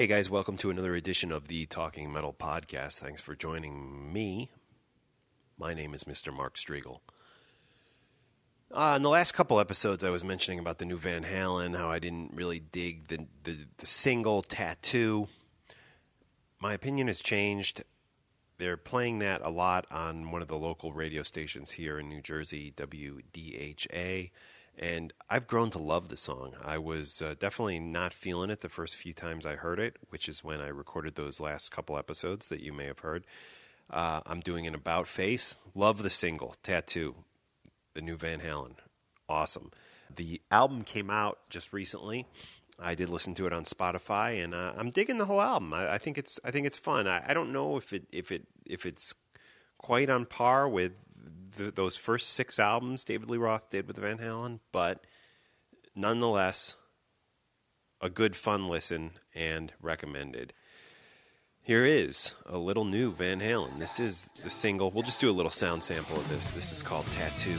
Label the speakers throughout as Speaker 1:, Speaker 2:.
Speaker 1: Hey guys, welcome to another edition of the Talking Metal Podcast. Thanks for joining me. My name is Mr. Mark Strigl. Uh, in the last couple episodes, I was mentioning about the new Van Halen, how I didn't really dig the, the, the single Tattoo. My opinion has changed. They're playing that a lot on one of the local radio stations here in New Jersey, WDHA and I've grown to love the song. I was uh, definitely not feeling it the first few times I heard it, which is when I recorded those last couple episodes that you may have heard. Uh, I'm doing an about face. Love the single Tattoo, the new Van Halen. Awesome. The album came out just recently. I did listen to it on Spotify, and uh, I'm digging the whole album. I, I, think it's I think it's fun. I, I don't know if it if it if it's quite on par with the, those first six albums David Lee Roth did with Van Halen, but nonetheless, a good fun listen and recommended. Here is a little new Van Halen. This is the single. We'll just do a little sound sample of this. This is called Tattoo.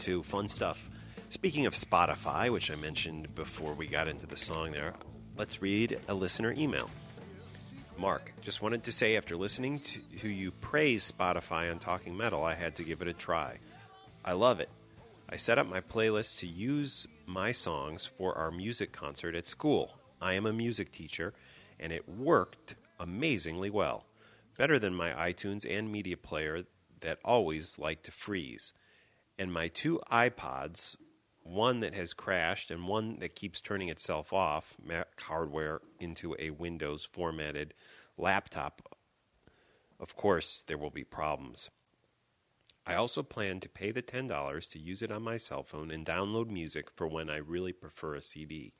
Speaker 1: Tattoo. Fun stuff. Speaking of Spotify, which I mentioned before we got into the song there, let's read a listener email. Mark, just wanted to say after listening to who you praise Spotify on Talking Metal, I had to give it a try. I love it. I set up my playlist to use my songs for our music concert at school. I am a music teacher, and it worked amazingly well. Better than my iTunes and media player that always like to freeze. And my two iPods, one that has crashed and one that keeps turning itself off, Mac hardware into a Windows formatted laptop, of course, there will be problems. I also plan to pay the $10 to use it on my cell phone and download music for when I really prefer a CD,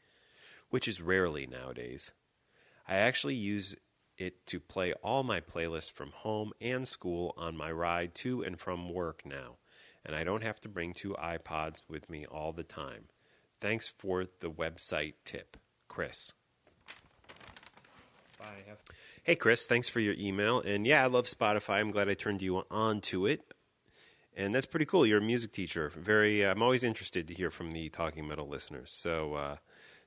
Speaker 1: which is rarely nowadays. I actually use it to play all my playlists from home and school on my ride to and from work now, and I don't have to bring two iPods with me all the time. Thanks for the website tip, Chris. Hey, Chris, thanks for your email. And yeah, I love Spotify. I'm glad I turned you on to it. and that's pretty cool. You're a music teacher. Very. Uh, I'm always interested to hear from the talking metal listeners. So, uh,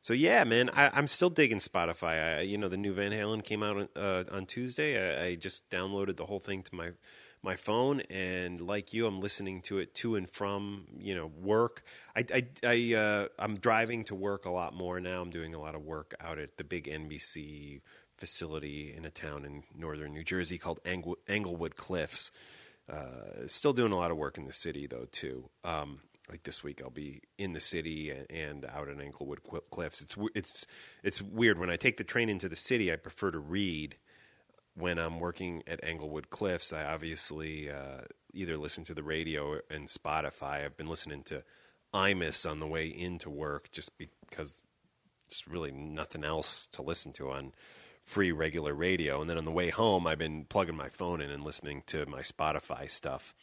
Speaker 1: so yeah, man, I, am still digging Spotify. I, you know, the new Van Halen came out on, uh, on Tuesday. I, I, just downloaded the whole thing to my my phone, and like you, I'm listening to it to and from you know work. I I, I uh, I'm driving to work a lot more now. I'm doing a lot of work out at the big NBC facility in a town in northern New Jersey called Englewood, Englewood Cliffs. Uh, still doing a lot of work in the city though too. Um, like this week, I'll be in the city and out at Englewood Cliffs. It's it's it's weird when I take the train into the city. I prefer to read when I'm working at Englewood Cliffs, I obviously uh, either listen to the radio and Spotify. I've been listening to Imus on the way into work just because there's really nothing else to listen to on free regular radio. And then on the way home, I've been plugging my phone in and listening to my Spotify stuff.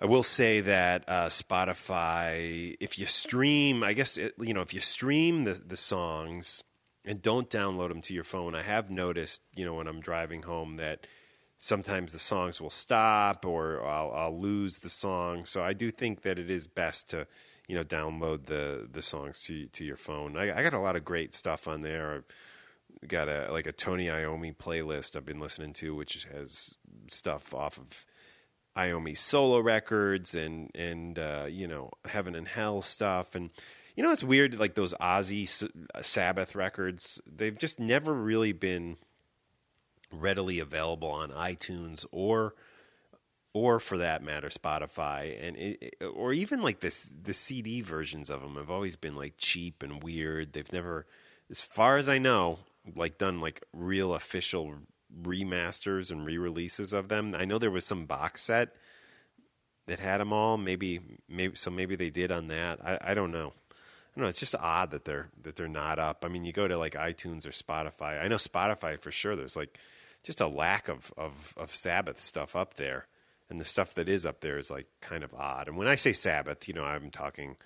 Speaker 1: I will say that uh, Spotify, if you stream, I guess it, you know, if you stream the the songs and don't download them to your phone. I have noticed, you know, when I'm driving home that sometimes the songs will stop or I'll, I'll lose the song. So I do think that it is best to, you know, download the the songs to to your phone. I, I got a lot of great stuff on there. I've got a like a Tony Iommi playlist I've been listening to, which has stuff off of Iommi solo records and and uh, you know Heaven and Hell stuff and you know, it's weird. Like those Ozzy uh, Sabbath records, they've just never really been readily available on iTunes or or for that matter Spotify and it, or even like this the CD versions of them have always been like cheap and weird. They've never as far as I know like done like real official remasters and re-releases of them. I know there was some box set that had them all. Maybe maybe so maybe they did on that. I I don't know don't know. It's just odd that they're that they're not up. I mean, you go to like iTunes or Spotify. I know Spotify for sure. There's like just a lack of of, of Sabbath stuff up there, and the stuff that is up there is like kind of odd. And when I say Sabbath, you know, I'm talking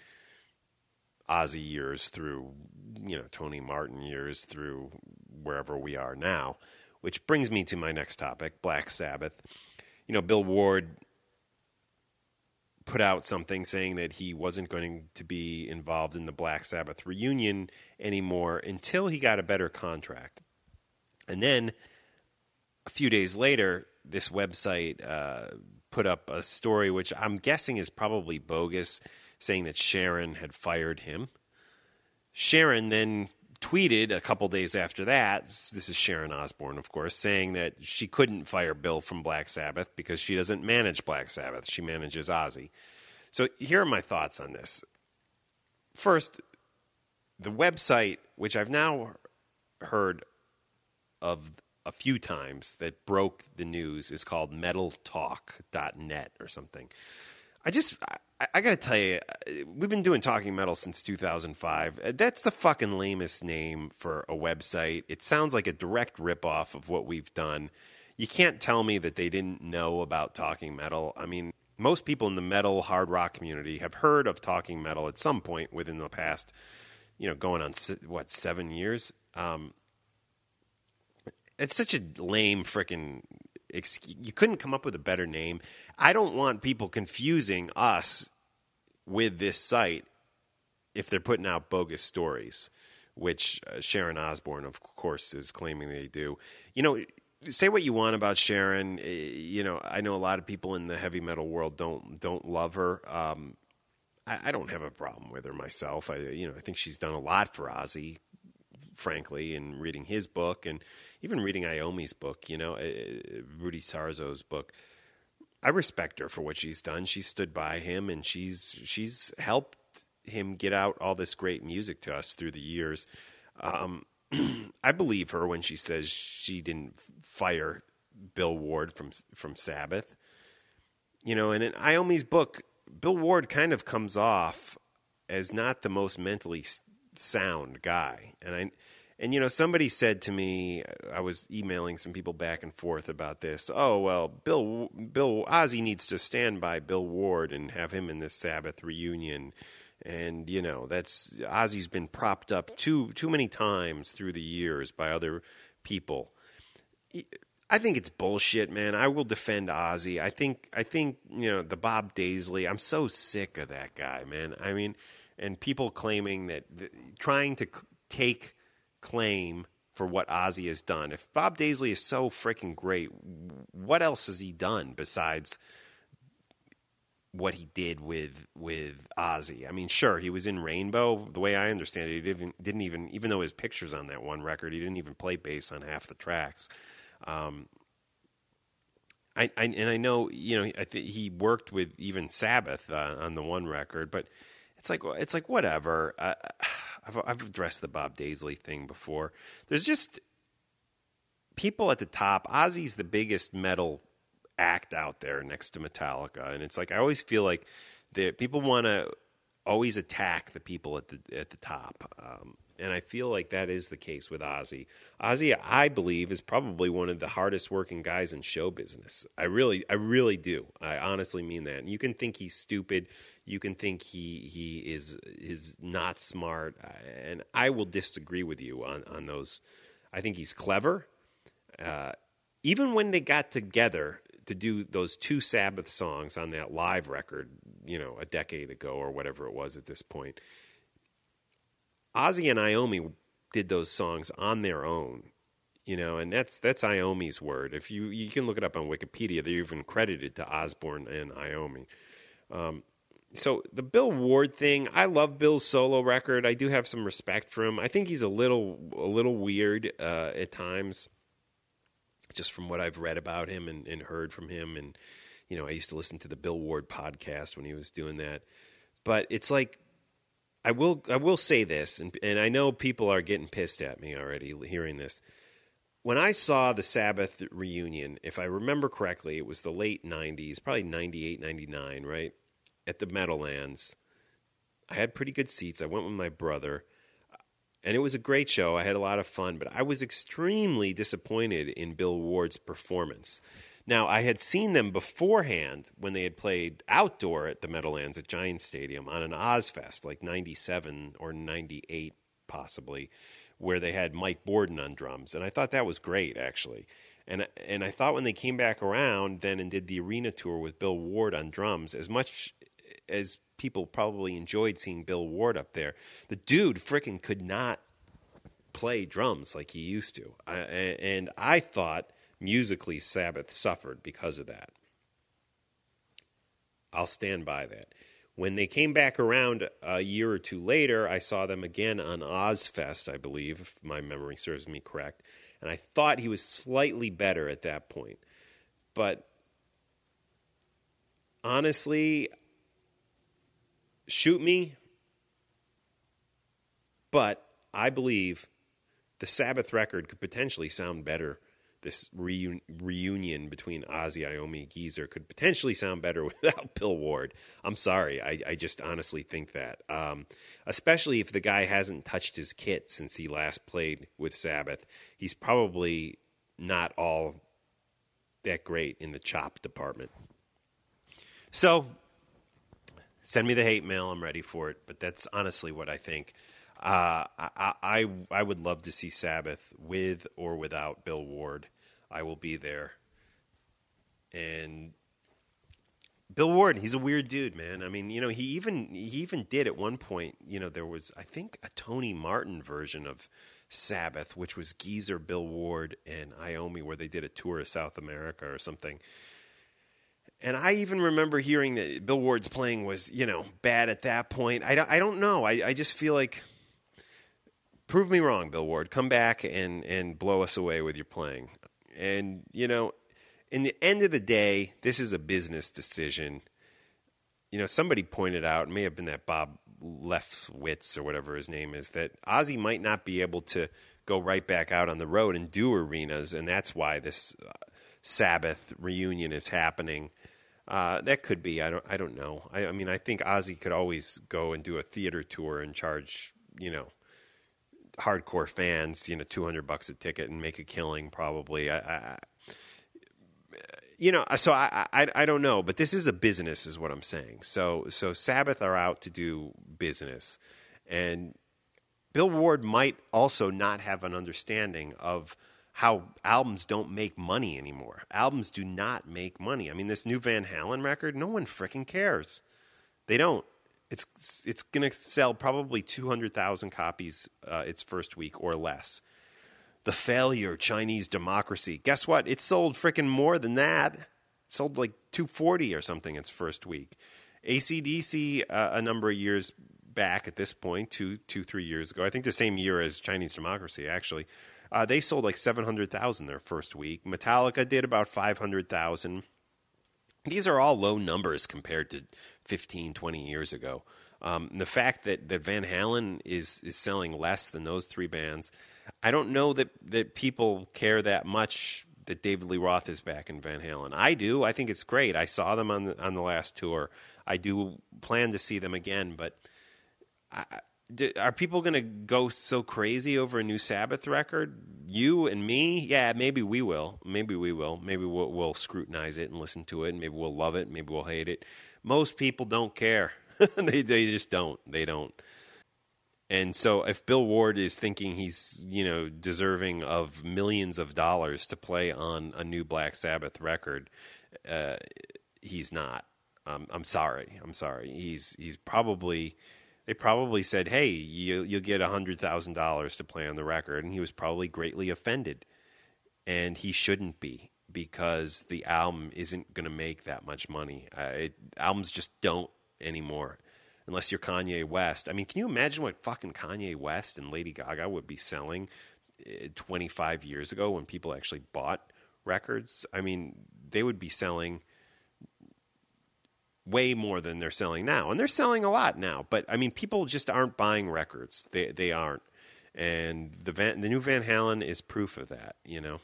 Speaker 1: Ozzy years through, you know, Tony Martin years through wherever we are now. Which brings me to my next topic, Black Sabbath. You know, Bill Ward put out something saying that he wasn't going to be involved in the Black Sabbath reunion anymore until he got a better contract. And then a few days later, this website uh, put up a story which I'm guessing is probably bogus, saying that Sharon had fired him. Sharon then tweeted a couple days after that. This is Sharon Osbourne, of course, saying that she couldn't fire Bill from Black Sabbath because she doesn't manage Black Sabbath. She manages Ozzy. So here are my thoughts on this. First, the website, which I've now heard of a few times that broke the news, is called metaltalk.net or something. I just, I, I got to tell you, we've been doing talking metal since 2005. That's the fucking lamest name for a website. It sounds like a direct ripoff of what we've done. You can't tell me that they didn't know about talking metal. I mean, most people in the metal hard rock community have heard of talking metal at some point within the past, you know, going on what seven years. Um, it's such a lame freaking you couldn't come up with a better name. I don't want people confusing us with this site if they're putting out bogus stories, which uh, Sharon Osbourne, of course, is claiming they do. You know, say what you want about Sharon. Eh, you know, I know a lot of people in the heavy metal world don't don't love her. Um, I, I, don't have a problem with her myself. I, you know, I think she's done a lot for Ozzy, frankly, in reading his book and even reading Iommi's book, you know, uh, Rudy Sarzo's book. I respect her for what she's done. She stood by him and she's she's helped him get out all this great music to us through the years. Um, I believe her when she says she didn't fire Bill Ward from from Sabbath. You know, and in Iommi's book, Bill Ward kind of comes off as not the most mentally sound guy, and I and you know, somebody said to me, I was emailing some people back and forth about this. Oh well, Bill Bill Ozzy needs to stand by Bill Ward and have him in this Sabbath reunion. And you know, that's Ozzy's been propped up too too many times through the years by other people. I think it's bullshit, man. I will defend Ozzy. I think I think you know the Bob Daisley. I'm so sick of that guy, man. I mean, and people claiming that trying to take claim for what Ozzy has done. If Bob Daisley is so freaking great, what else has he done besides what he did with with Ozzy? I mean, sure, he was in Rainbow. The way I understand it, he didn't, didn't even even though his pictures on that one record, he didn't even play bass on half the tracks. Um, I, I, and I know you know I he worked with even Sabbath uh, on the one record, but it's like it's like whatever. Uh, I've I've addressed the Bob Daisley thing before. There's just people at the top. Ozzy's the biggest metal act out there next to Metallica, and it's like I always feel like the people want to always attack the people at the at the top. Um, and I feel like that is the case with Ozzy. Ozzy, I believe, is probably one of the hardest working guys in show business. I really, I really do. I honestly mean that. And you can think he's stupid. You can think he he is is not smart, and I will disagree with you on on those. I think he's clever. Uh, even when they got together to do those two Sabbath songs on that live record, you know, a decade ago or whatever it was at this point, Ozzy and Iommi did those songs on their own, you know, and that's that's Iommi's word. If you you can look it up on Wikipedia, they're even credited to Osbourne and Iommi. Um, so the Bill Ward thing, I love Bill's solo record. I do have some respect for him. I think he's a little a little weird uh, at times, just from what I've read about him and, and heard from him. And you know, I used to listen to the Bill Ward podcast when he was doing that. But it's like I will I will say this, and and I know people are getting pissed at me already hearing this. When I saw the Sabbath reunion, if I remember correctly, it was the late 90s, probably 98, 99, right? At the Meadowlands. I had pretty good seats. I went with my brother, and it was a great show. I had a lot of fun, but I was extremely disappointed in Bill Ward's performance. Now, I had seen them beforehand when they had played outdoor at the Meadowlands at Giant Stadium on an Ozzfest, like 97 or 98, possibly, where they had Mike Bordin on drums. And I thought that was great, actually. And, and I thought when they came back around then and did the arena tour with Bill Ward on drums, as much as people probably enjoyed seeing Bill Ward up there, the dude freaking could not play drums like he used to. I, and I thought musically Sabbath suffered because of that. I'll stand by that. When they came back around a year or two later, I saw them again on Ozzfest, I believe, if my memory serves me correct. And I thought he was slightly better at that point. But honestly, shoot me. But I believe the Sabbath record could potentially sound better. This reun- reunion between Ozzy, Iommi, Geezer could potentially sound better without Bill Ward. I'm sorry. I, I just honestly think that. Um, especially if the guy hasn't touched his kit since he last played with Sabbath. He's probably not all that great in the chop department. So Send me the hate mail. I'm ready for it. But that's honestly what I think. Uh, I, I I would love to see Sabbath with or without Bill Ward. I will be there. And Bill Ward, he's a weird dude, man. I mean, you know, he even he even did at one point. You know, there was I think a Tony Martin version of Sabbath, which was Geezer, Bill Ward, and Iommi, where they did a tour of South America or something. And I even remember hearing that Bill Ward's playing was, you know, bad at that point. I don't, I don't know. I, I just feel like, prove me wrong, Bill Ward. Come back and, and blow us away with your playing. And, you know, in the end of the day, this is a business decision. You know, somebody pointed out, it may have been that Bob Lefwitz or whatever his name is, that Ozzy might not be able to go right back out on the road and do arenas. And that's why this uh, Sabbath reunion is happening uh, that could be. I don't. I don't know. I, I, mean, I think Ozzy could always go and do a theater tour and charge, you know, hardcore fans, you know, two hundred bucks a ticket and make a killing. Probably. I, I you know, so I, I I don't know, but this is a business, is what I'm saying. So so Sabbath are out to do business, and Bill Ward might also not have an understanding of how albums don't make money anymore. Albums do not make money. I mean, this new Van Halen record, no one freaking cares. They don't. It's it's going to sell probably 200,000 copies uh, its first week or less. The failure Chinese democracy. Guess what? It sold freaking more than that. It sold like 240 or something its first week. ACDC uh, a number of years back at this point, two, two, three years ago. I think the same year as Chinese Democracy, actually. Uh, they sold like 700,000 their first week. Metallica did about 500,000. These are all low numbers compared to 15, 20 years ago. Um, the fact that, that Van Halen is, is selling less than those three bands, I don't know that, that people care that much that David Lee Roth is back in Van Halen. I do. I think it's great. I saw them on the, on the last tour. I do plan to see them again, but I, are people going to go so crazy over a new Sabbath record? You and me? Yeah, maybe we will. Maybe we will. Maybe we'll, we'll scrutinize it and listen to it. And maybe we'll love it. Maybe we'll hate it. Most people don't care. they they just don't. They don't. And so, if Bill Ward is thinking he's you know deserving of millions of dollars to play on a new Black Sabbath record, uh, he's not. Um, I'm sorry. I'm sorry. He's he's probably they probably said, "Hey, you you'll get hundred thousand dollars to play on the record," and he was probably greatly offended, and he shouldn't be because the album isn't going to make that much money. Uh, it, albums just don't anymore, unless you're Kanye West. I mean, can you imagine what fucking Kanye West and Lady Gaga would be selling uh, 25 years ago when people actually bought records? I mean, they would be selling way more than they're selling now. And they're selling a lot now, but I mean people just aren't buying records. They they aren't. And the Van, the new Van Halen is proof of that, you know.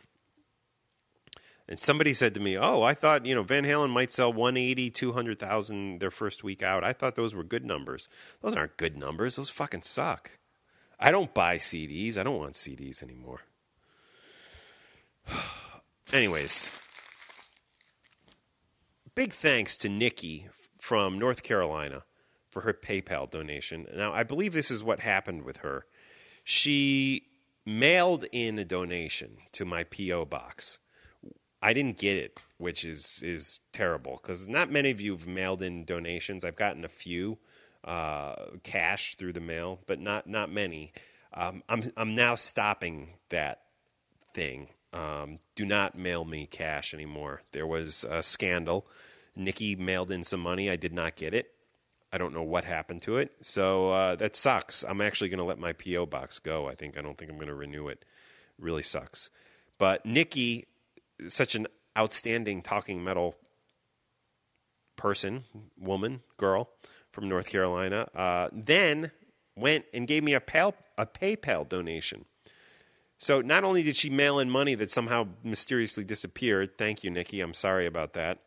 Speaker 1: And somebody said to me, "Oh, I thought, you know, Van Halen might sell 180, 200,000 their first week out. I thought those were good numbers. Those aren't good numbers. Those fucking suck. I don't buy CDs. I don't want CDs anymore." Anyways, big thanks to Nikki from North Carolina for her PayPal donation. Now, I believe this is what happened with her. She mailed in a donation to my PO box. I didn't get it, which is is terrible because not many of you have mailed in donations. I've gotten a few uh, cash through the mail, but not not many. Um, I'm I'm now stopping that thing. Um, do not mail me cash anymore. There was a scandal Nikki mailed in some money. I did not get it. I don't know what happened to it. So uh, that sucks. I'm actually going to let my PO box go. I think I don't think I'm going to renew it. Really sucks. But Nikki, such an outstanding talking metal person, woman, girl from North Carolina, uh, then went and gave me a, pal- a PayPal donation. So not only did she mail in money that somehow mysteriously disappeared, thank you, Nikki. I'm sorry about that.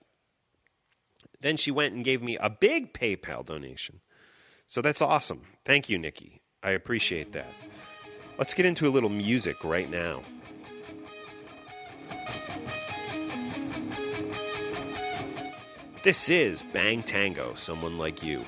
Speaker 1: Then she went and gave me a big PayPal donation. So that's awesome. Thank you, Nikki. I appreciate that. Let's get into a little music right now. This is Bang Tango, Someone Like You.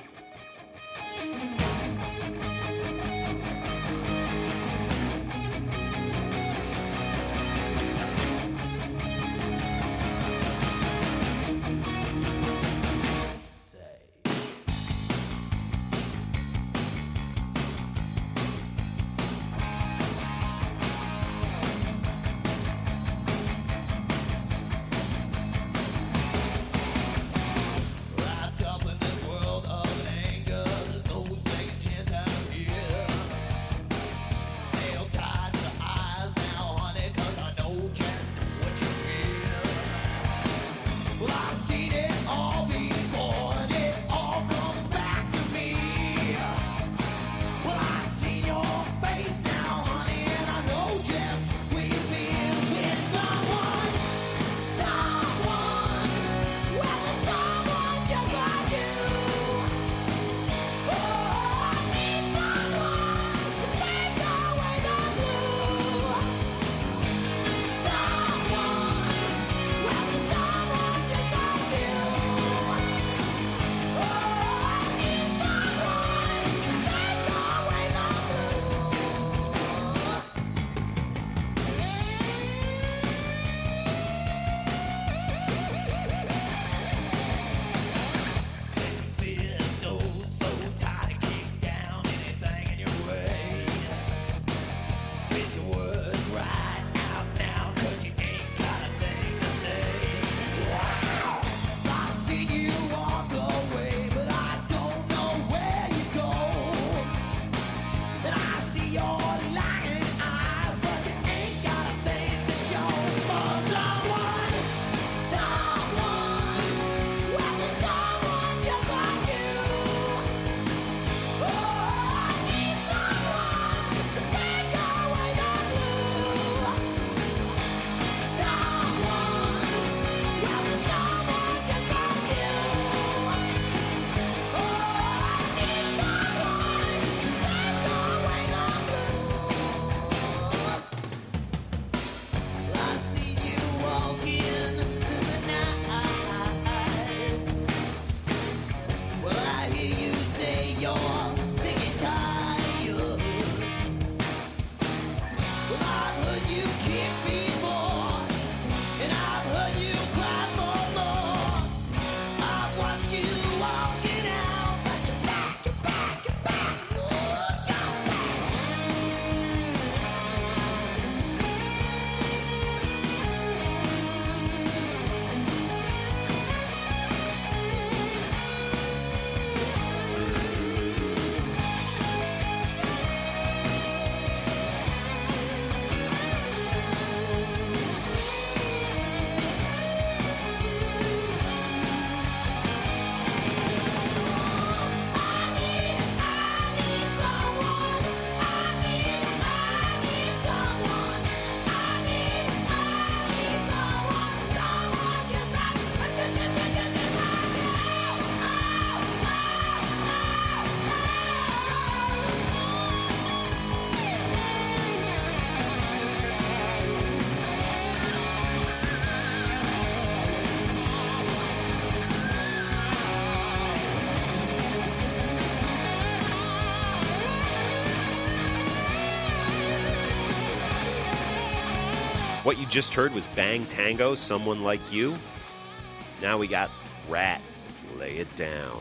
Speaker 2: What you just heard was Bang Tango, Someone Like You. Now we got Ratt, Lay It Down.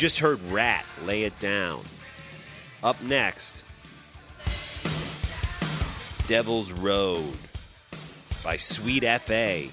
Speaker 2: Just heard Ratt Lay It Down. Up next, Devil's Road by Sweet FA.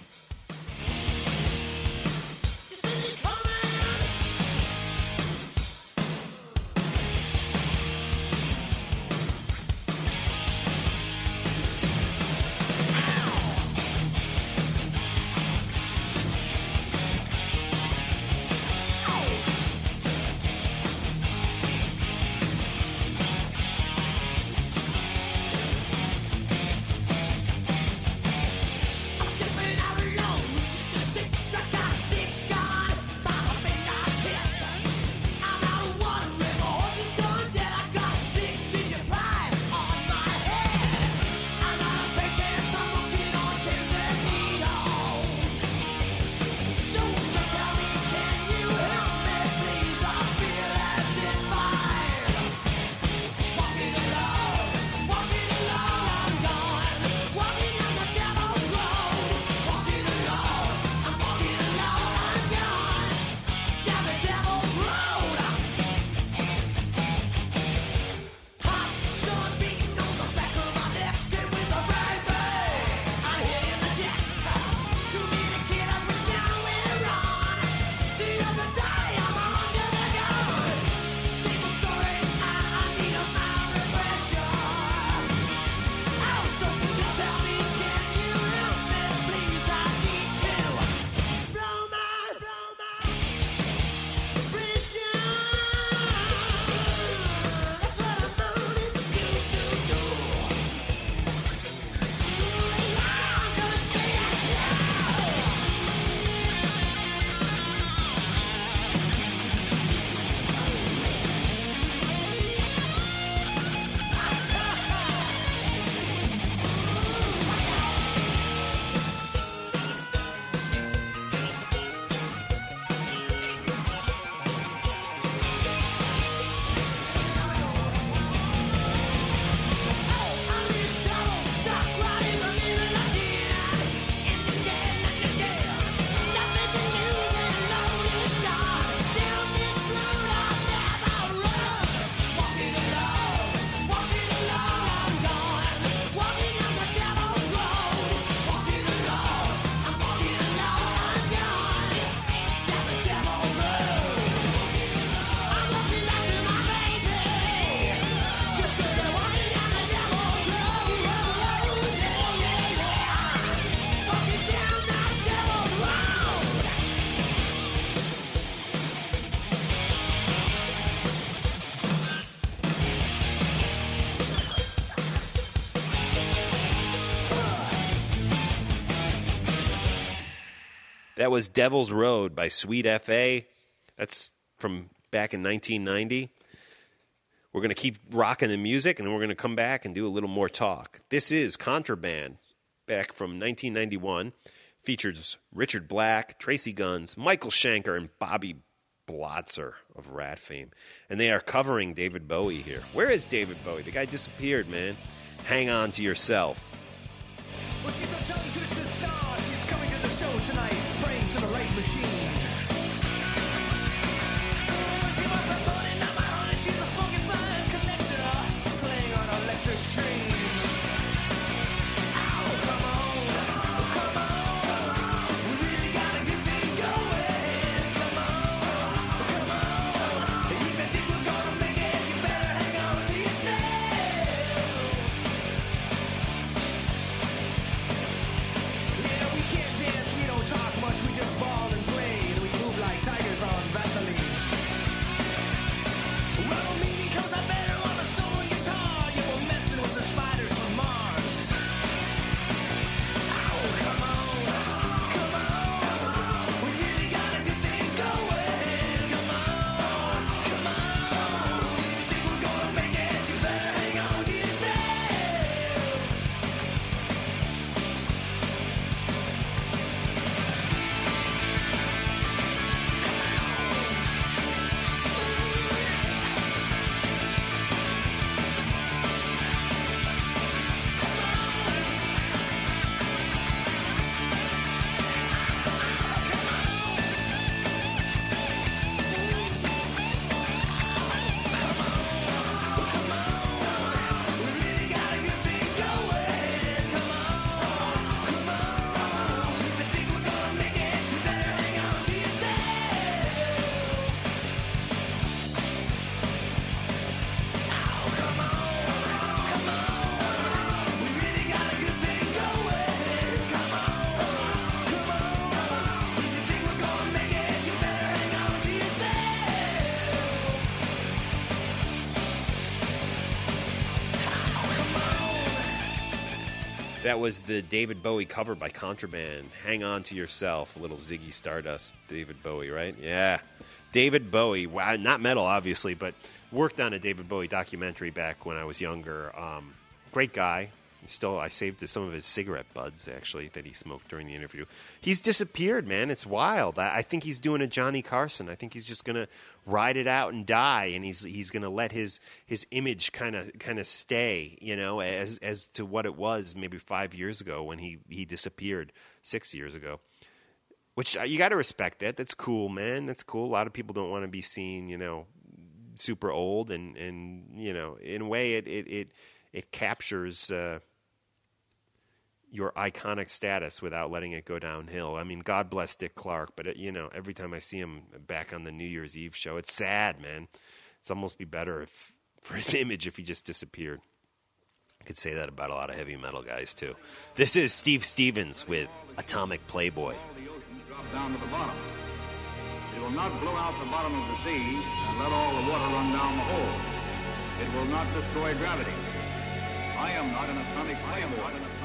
Speaker 1: That was Devil's Road by Sweet FA. That's from back in 1990. We're going to keep rocking the music and we're going to come back and do a little more talk. This is Contraband, back from 1991. Features Richard Black, Tracii Guns, Michael Schenker, and Bobby Blotzer of Ratt fame. And they are covering David Bowie here. Where is David Bowie? The guy disappeared, man. Hang on to yourself.
Speaker 3: Well,
Speaker 1: That was the David Bowie cover by Contraband. Hang on to yourself, little Ziggy Stardust, David Bowie, right? Yeah. David Bowie, wow, not metal, obviously, but worked on a David Bowie documentary back when I was younger. Um, great guy. Still, I saved some of his cigarette buds, actually, that he smoked during the interview. He's disappeared, man. It's wild. I, I think he's doing a Johnny Carson. I think he's just to ride it out and die, and he's he's to let his his image kind of kind of stay, you know, as as to what it was maybe five years ago when he he disappeared six years ago. Which uh, you got to respect that. That's cool, man. That's cool. A lot of people don't want to be seen, you know, super old, and and you know, in a way, it it it, it captures. Uh, your iconic status without letting it go downhill. I mean, God bless Dick Clark, but it, you know, every time I see him back on the New Year's Eve show, it's sad, man. It's almost be better if for his image if he just disappeared. I could say that about a lot of heavy metal guys too. This is Steve Stevens with Atomic Playboy.
Speaker 4: It will not blow out the bottom of the sea and let all the water run down the hole. It will not destroy gravity. I am not an atomic. I am not an atomic playboy.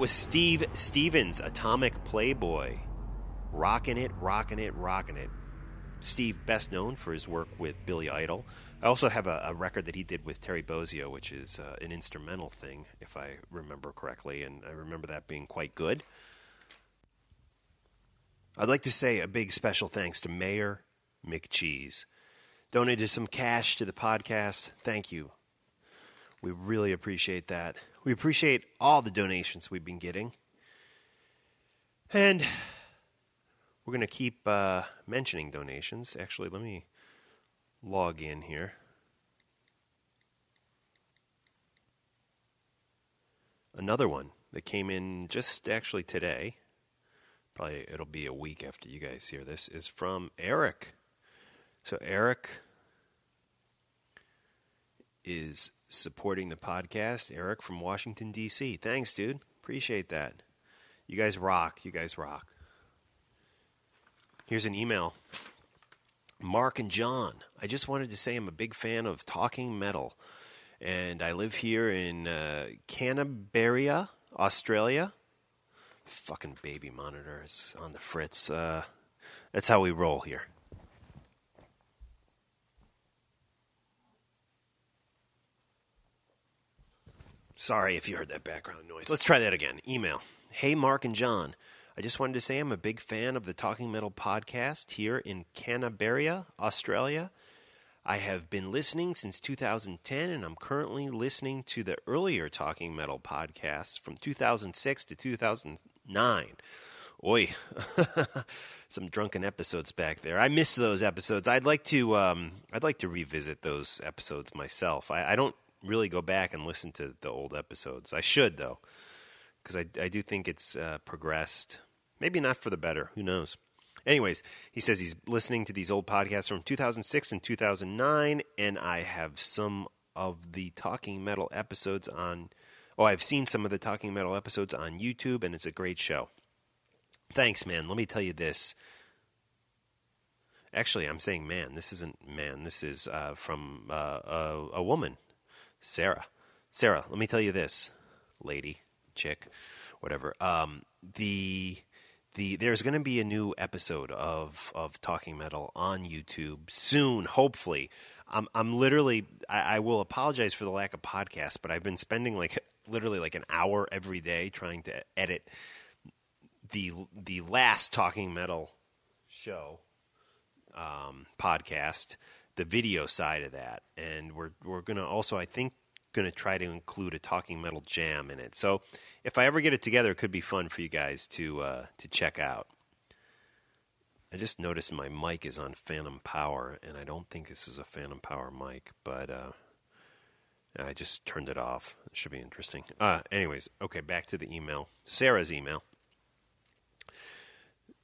Speaker 1: Was Steve Stevens, Atomic Playboy. Rocking it, rocking it, rocking it. Steve, best known for his work with Billy Idol. I also have a, a record that he did with Terry Bozzio, which is uh, an instrumental thing, if I remember correctly, and I remember that being quite good. I'd like to say a big special thanks to Mayor McCheese. Donated some cash to the podcast. Thank you. We really appreciate that. We appreciate all the donations we've been getting. And we're going to keep uh, mentioning donations. Actually, let me log in here. Another one that came in just actually today. Probably it'll be a week after you guys hear this. Is from Eric. So Eric is supporting the podcast. Eric from Washington D.C. Thanks, dude. Appreciate that. You guys rock. You guys rock. Here's an email. Mark and John. I just wanted to say I'm a big fan of talking metal, and I live here in uh, Canberra, Australia. Fucking baby monitor is on the fritz. Uh, that's how we roll here. Sorry if you heard that background noise. Let's try that again. Email. Hey, Mark and John. I just wanted to say I'm a big fan of the Talking Metal podcast here in Canberra, Australia. I have been listening since 2010, and I'm currently listening to the earlier Talking Metal podcasts from 2006 to 2009. Oi, some drunken episodes back there. I miss those episodes. I'd like to. Um, I'd like to revisit those episodes myself. I, I don't really go back and listen to the old episodes. I should though, because I, I do think it's uh, progressed. Maybe not for the better. Who knows? Anyways, he says he's listening to these old podcasts from 2006 and 2009, and I have some of the Talking Metal episodes on. Oh, I've seen some of the Talking Metal episodes on YouTube, and it's a great show. Thanks, man. Let me tell you this. Actually, I'm saying man. This isn't man. This is uh, from uh, a, a woman, Sarah. Sarah, let me tell you this, lady, chick, whatever. Um, the the there's going to be a new episode of of Talking Metal on YouTube soon. Hopefully, I'm I'm literally I, I will apologize for the lack of podcast, but I've been spending like literally like an hour every day trying to edit the the last Talking Metal show um, podcast, the video side of that, and we're we're gonna also I think gonna try to include a Talking Metal jam in it. So if I ever get it together, it could be fun for you guys to uh, to check out. I just noticed my mic is on Phantom Power, and I don't think this is a Phantom Power mic, but uh, I just turned it off. It should be interesting. Uh, anyways, okay, back to the email. Sarah's email.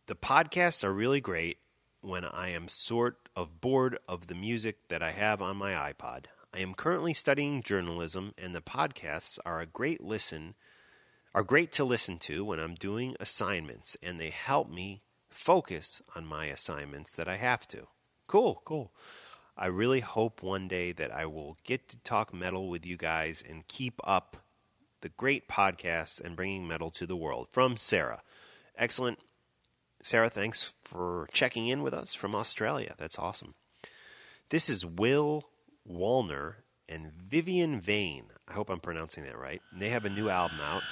Speaker 1: The podcasts are really great when I am sort of bored of the music that I have on my iPod. I am currently studying journalism, and the podcasts are a great listen, are great to listen to when I'm doing assignments, and they help me focus on my assignments that I have to. Cool, cool. I really hope one day that I will get to talk metal with you guys and keep up the great podcasts and bringing metal to the world. From Sarah. Excellent. Sarah, thanks for checking in with us from Australia. That's awesome. This is Will Wallner and Vivian Vain. I hope I'm pronouncing that right. And they have a new album out.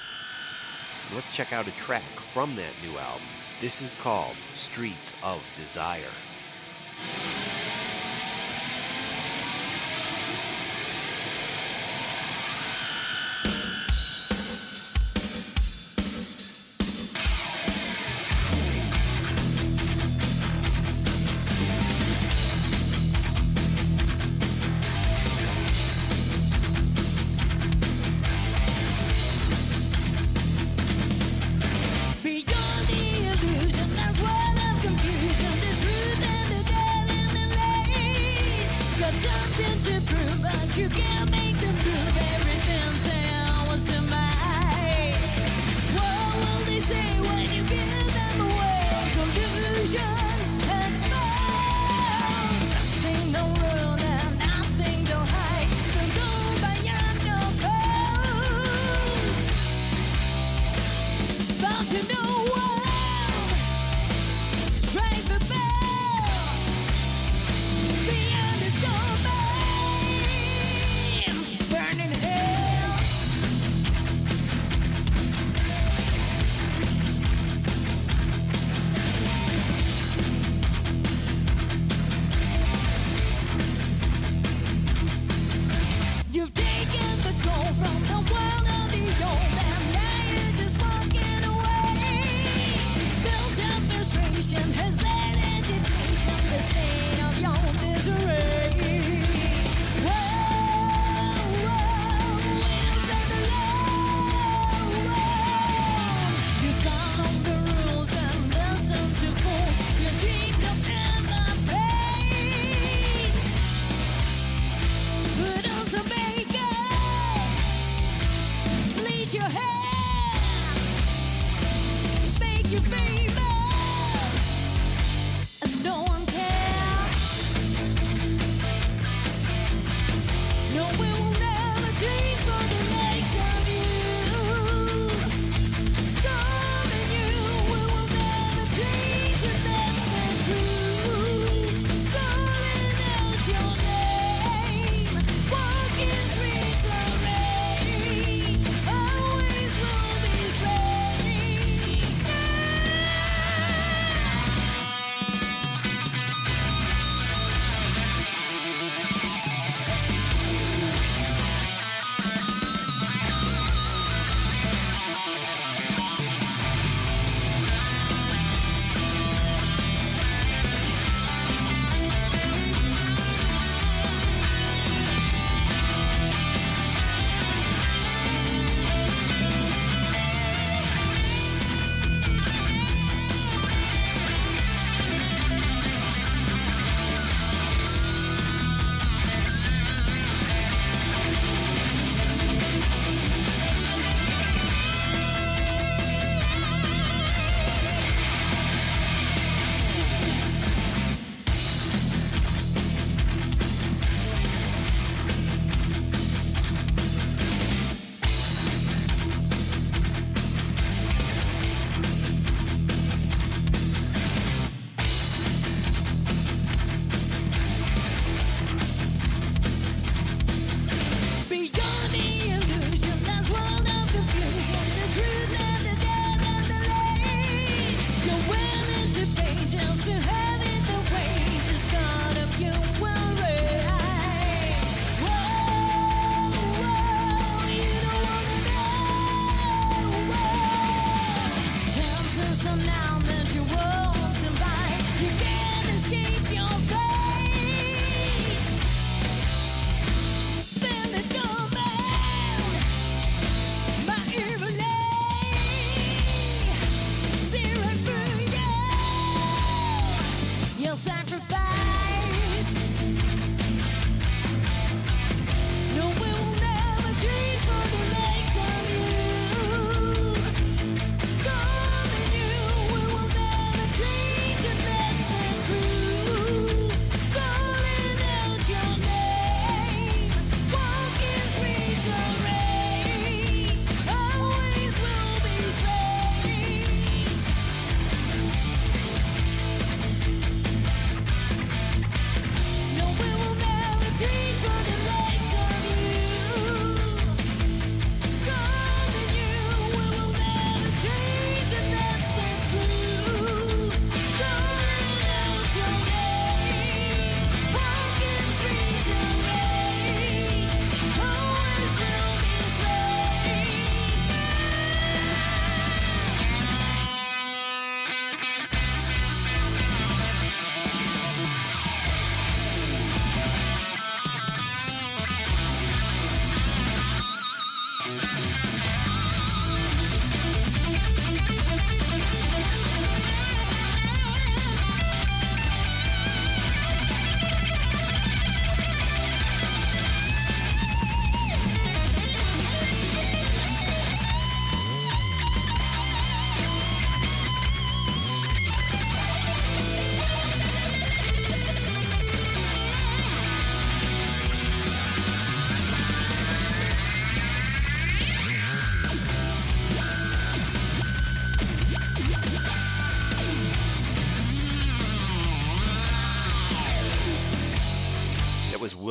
Speaker 1: Let's check out a track from that new album. This is called Streets of Desire.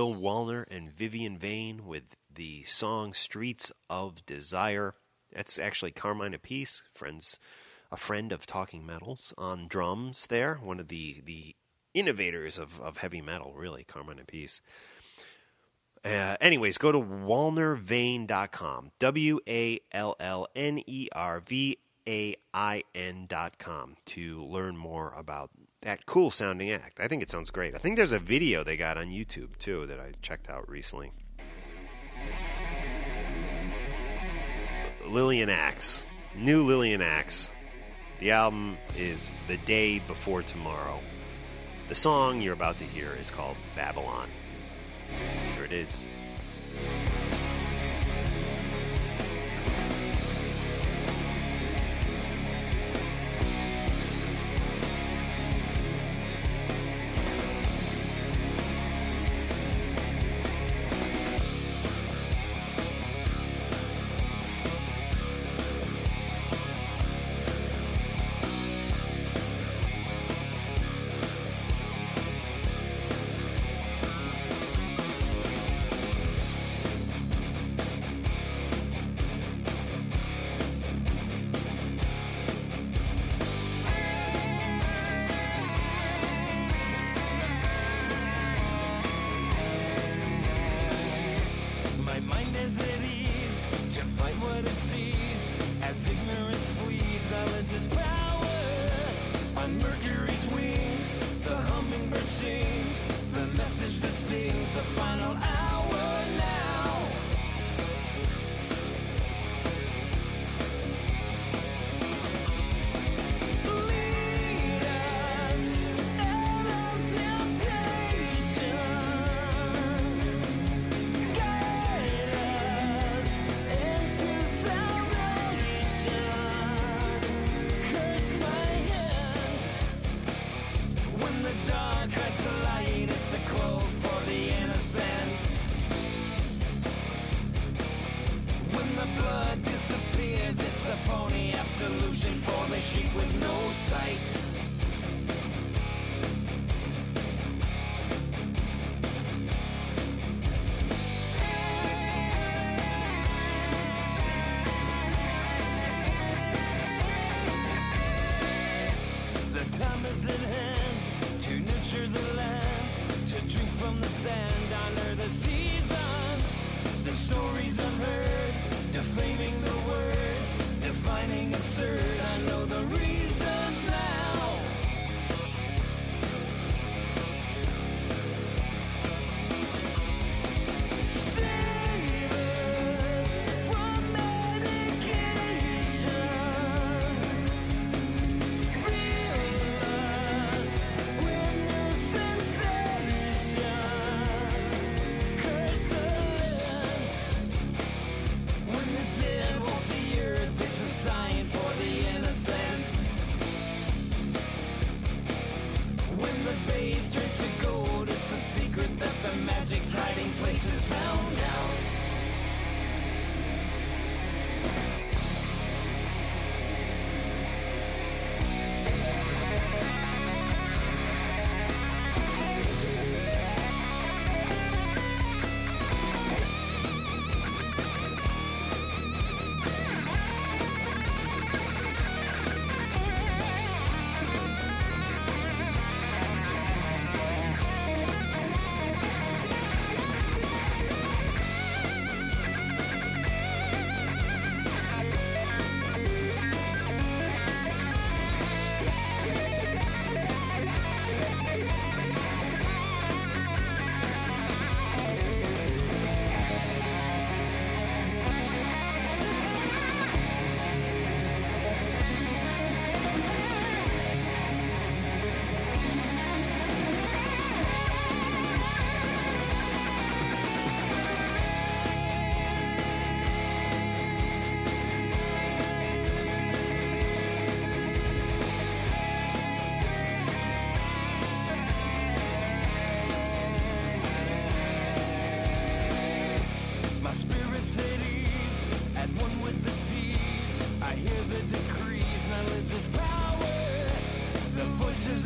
Speaker 3: Will Wallner and Vivian Vain with the song Streets of Desire. That's actually Carmine Appice, friends, a friend of Talking Metals, on drums there. One of the, the innovators of, of heavy metal, really, Carmine Appice. Uh, anyways, go to wallnervain.com. W A L L N E R V A I N.com to learn more about that cool sounding act. I think it sounds great. I think there's a video they got on YouTube too that I checked out recently. Lillian Axe. New Lillian Axe. The album is The Day Before Tomorrow. The song you're about to hear is called Babylon. Here it is.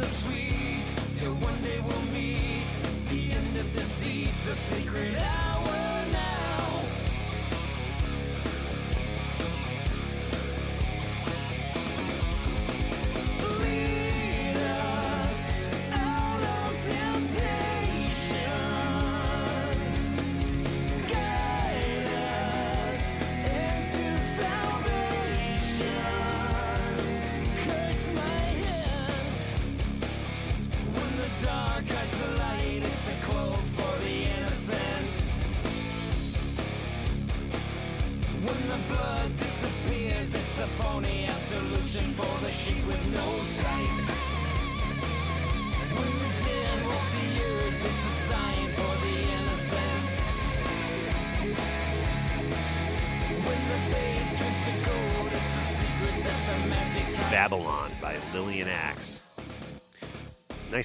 Speaker 5: Sweet, till one day we'll meet. The end of
Speaker 3: deceit, the secret hour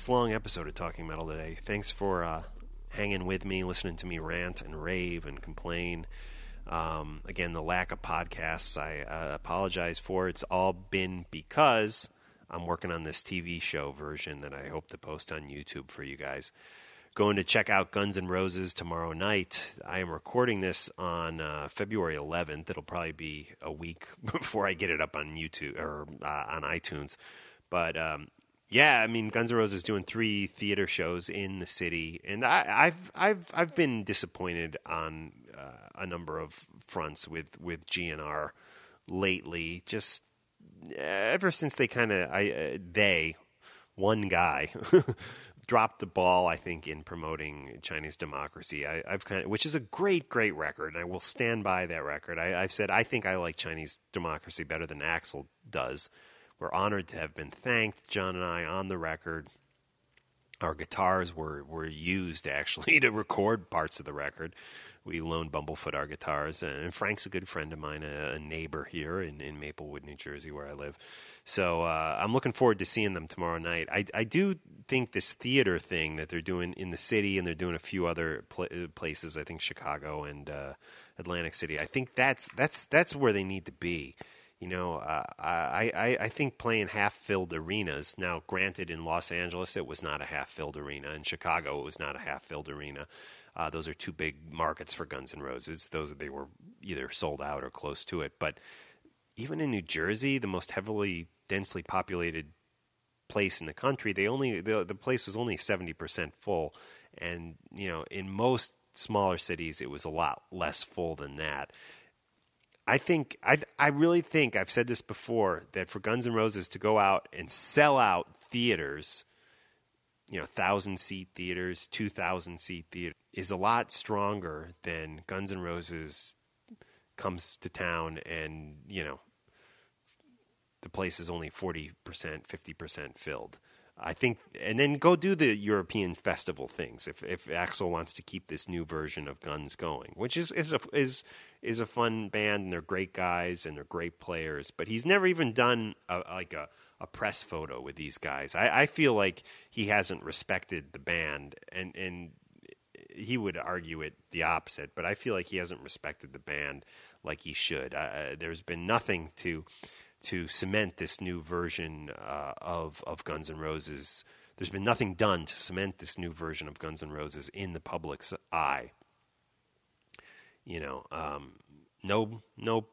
Speaker 1: Nice long episode of Talking Metal today. Thanks for uh, hanging with me, listening to me rant and rave and complain. Um, again, the lack of podcasts, I uh, apologize for. It's all been because I'm working on this TV show version that I hope to post on YouTube for you guys. Going to check out Guns N' Roses tomorrow night. I am recording this on uh, February 11th. It'll probably be a week before I get it up on YouTube or uh, on iTunes. But um, yeah, I mean, Guns N' Roses is doing three theater shows in the city, and I, I've I've I've been disappointed on uh, a number of fronts with with GNR lately. Just ever since they kind of I uh, they one guy dropped the ball, I think, in promoting Chinese democracy. I, I've kind of, which is a great, great record, and I will stand by that record. I, I've said I think I like Chinese democracy better than Axl does. We're honored to have been thanked, John and I, on the record. Our guitars were, were used actually to record parts of the record. We loaned Bumblefoot our guitars, and Frank's a good friend of mine, a, a neighbor here in, in Maplewood, New Jersey, where I live. So uh, I'm looking forward to seeing them tomorrow night. I, I do think this theater thing that they're doing in the city, and they're doing a few other pl- places. I think Chicago and uh, Atlantic City. I think that's that's that's where they need to be. You know, uh, I, I I think playing half-filled arenas. Now, granted, in Los Angeles it was not a half-filled arena. In Chicago it was not a half-filled arena. Uh, those are two big markets for Guns N' Roses. Those they were either sold out or close to it. But even in New Jersey, the most heavily densely populated place in the country, they only the, the place was only seventy percent full, and you know in most smaller cities it was a lot less full than that. I think I I really think I've said this before that for Guns N' Roses to go out and sell out theaters, you know, thousand seat theaters, two thousand seat theater is a lot stronger than Guns N' Roses comes to town and you know the place is only 40%, 50% filled. I think, and then go do the European festival things. If if Axl wants to keep this new version of Guns going, which is is a is is a fun band, and they're great guys and they're great players. But he's never even done a, like a a press photo with these guys. I, I feel like he hasn't respected the band, and and he would argue it the opposite. But I feel like he hasn't respected the band like he should. Uh, there's been nothing to to cement this new version uh, of of Guns N' Roses. There's been nothing done to cement this new version of Guns N' Roses in the public's eye. You know, um, no no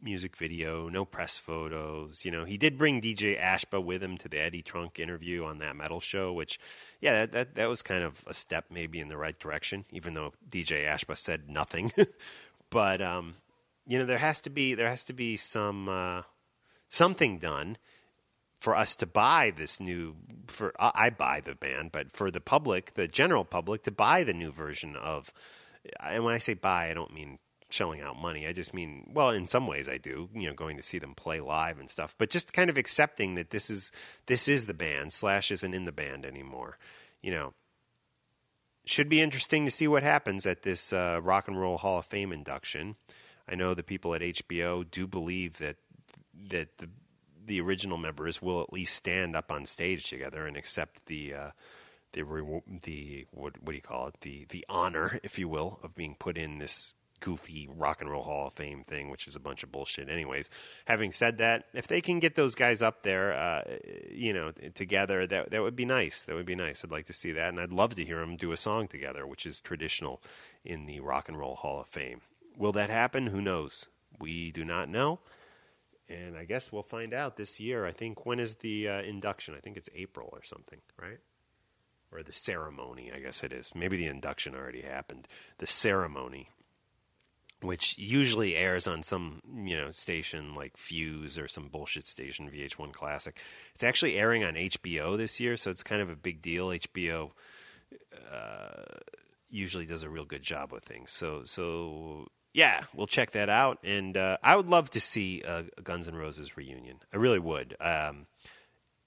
Speaker 1: music video, no press photos. You know, he did bring DJ Ashba with him to the Eddie Trunk interview on that metal show, which, yeah, that that, that was kind of a step maybe in the right direction, even though DJ Ashba said nothing. but um, you know, there has to be there has to be some. Uh, something done for us to buy this new for I buy the band, but for the public, the general public to buy the new version of and when I say buy, I don't mean shelling out money. I just mean well, in some ways I do, you know, going to see them play live and stuff, but just kind of accepting that this is this is the band. Slash isn't in the band anymore. You know, should be interesting to see what happens at this uh, Rock and Roll Hall of Fame induction. I know the people at HBO do believe that that the the original members will at least stand up on stage together and accept the uh, the the what what do you call it the the honor, if you will, of being put in this goofy rock and roll Hall of Fame thing, which is a bunch of bullshit. Anyways, having said that, if they can get those guys up there, uh, you know, together, that that would be nice. That would be nice. I'd like to see that, and I'd love to hear them do a song together, which is traditional in the Rock and Roll Hall of Fame. Will that happen? Who knows? We do not know. And I guess we'll find out this year. I think when is the uh, induction? I think it's April or something, right? Or the ceremony, I guess it is. Maybe the induction already happened. The ceremony, which usually airs on some you know station like Fuse or some bullshit station, VH1 Classic. It's actually airing on HBO this year, so it's kind of a big deal. HBO uh, usually does a real good job with things. So so yeah, we'll check that out. And uh, I would love to see a Guns N' Roses reunion. I really would. Um,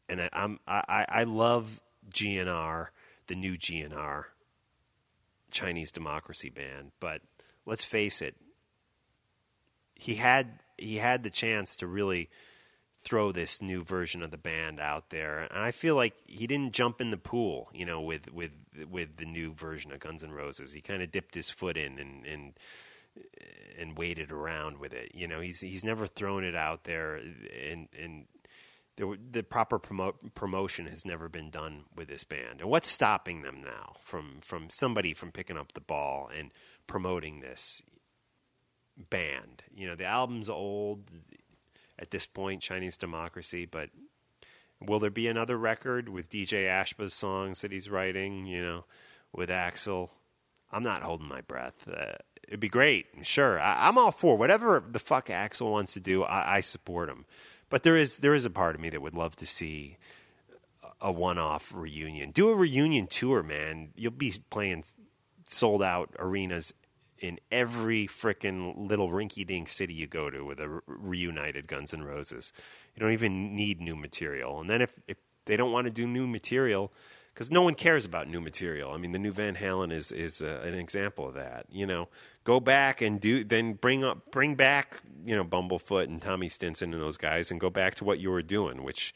Speaker 1: and I, I'm I, I love GNR, the new GNR, Chinese Democracy Band. But let's face it, he had he had the chance to really throw this new version of the band out there, and I feel like he didn't jump in the pool, you know, with with with the new version of Guns N' Roses. He kind of dipped his foot in and and and waited around with it. You know, he's he's never thrown it out there, and and the, the proper promo- promotion has never been done with this band. And what's stopping them now from from somebody from picking up the ball and promoting this band? You know, the album's old at this point, Chinese Democracy, but will there be another record with DJ Ashba's songs that he's writing? You know, with Axl. I'm not holding my breath. Uh, it'd be great, sure. I, I'm all for whatever the fuck Axl wants to do. I, I support him, but there is there is a part of me that would love to see a one-off reunion. Do a reunion tour, man. You'll be playing sold out arenas in every frickin' little rinky-dink city you go to with a re- reunited Guns N' Roses. You don't even need new material. And then if if they don't want to do new material, because no one cares about new material. I mean, the new Van Halen is is uh, an example of that. You know, go back and do then bring up bring back you know Bumblefoot and Tommy Stinson and those guys and go back to what you were doing, which.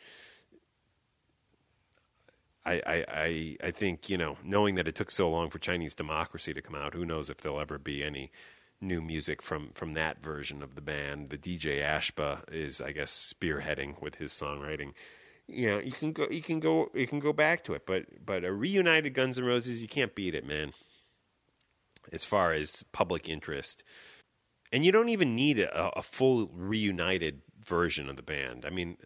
Speaker 1: I, I, I, I think, you know, knowing that it took so long for Chinese democracy to come out, who knows if there'll ever be any new music from, from that version of the band. The DJ Ashba is, I guess, spearheading with his songwriting you know, you can go, you can go, you can go back to it, but but a reunited Guns N' Roses, you can't beat it, man. As far as public interest, and you don't even need a, a full reunited version of the band. I mean,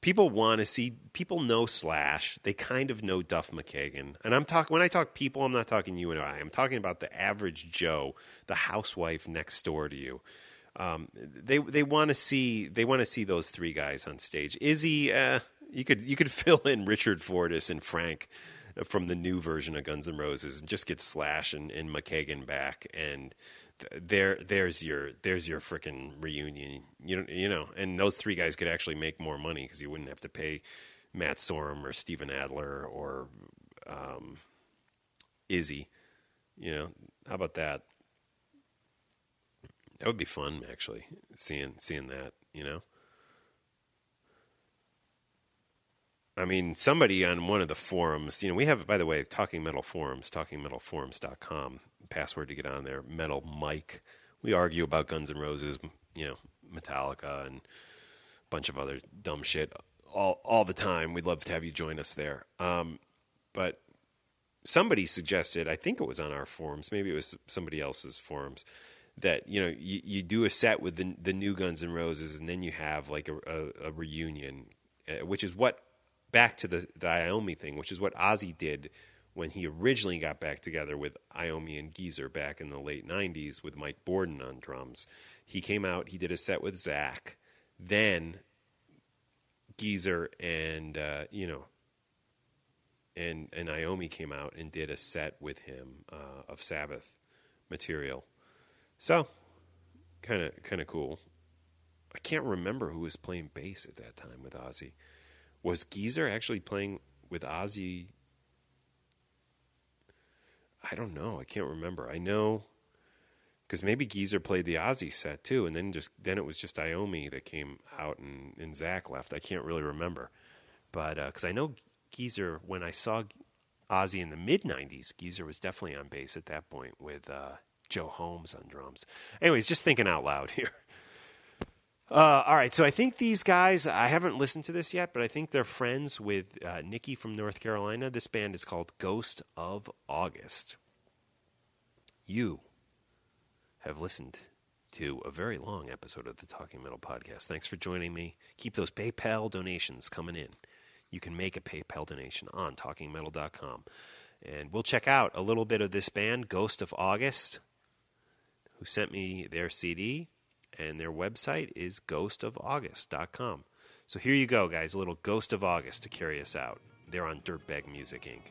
Speaker 1: people want to see. People know Slash. They kind of know Duff McKagan, and I'm talking when I talk people, I'm not talking you and I. I'm talking about the average Joe, the housewife next door to you um, they they want to see they want to see those three guys on stage. Izzy, uh, you could you could fill in Richard Fortus and Frank from the new version of Guns N' Roses and just get Slash and, and McKagan back and th- there there's your there's your freaking reunion. You know, you know, and those three guys could actually make more money because you wouldn't have to pay Matt Sorum or Steven Adler or um, Izzy. You know, how about that? That would be fun, actually, seeing seeing that. You know, I mean, somebody on one of the forums. You know, we have, by the way, Talking Metal forums, talkingmetalforums.com. Password to get on there. Metal Mike. We argue about Guns N' Roses. You know, Metallica and a bunch of other dumb shit all all the time. We'd love to have you join us there. Um, but somebody suggested, I think it was on our forums, maybe it was somebody else's forums, that you know you, you do a set with the the new Guns N' Roses, and then you have like a, a, a reunion, uh, which is what back to the the Iommi thing, which is what Ozzy did when he originally got back together with Iommi and Geezer back in the late '90s with Mike Bordin on drums. He came out, he did a set with Zakk, then Geezer and uh, you know and and Iommi came out and did a set with him uh, of Sabbath material. So, kind of kind of cool. I can't remember who was playing bass at that time with Ozzy. Was Geezer actually playing with Ozzy? I don't know. I can't remember. I know because maybe Geezer played the Ozzy set too, and then just then it was just Iommi that came out and, and Zakk left. I can't really remember, but because uh, I know Geezer when I saw Ozzy in the mid '90s, Geezer was definitely on bass at that point with uh,
Speaker 3: Joe Holmes on drums. Anyways, just thinking out loud here. Uh, all right, so I think these guys, I haven't listened to this yet, but I think they're friends with uh, Nikki from North Carolina. This band is called Ghost of August. You have listened to a very long episode of the Talking Metal Podcast. Thanks for joining me. Keep those PayPal donations coming in. You can make a PayPal donation on talkingmetal.com. And we'll check out a little bit of this band, Ghost of August, who sent me their CD, and their website is ghostofaugust.com. So here you go, guys, a little Ghost of August to carry us out. They're on Dirtbag Music Inc.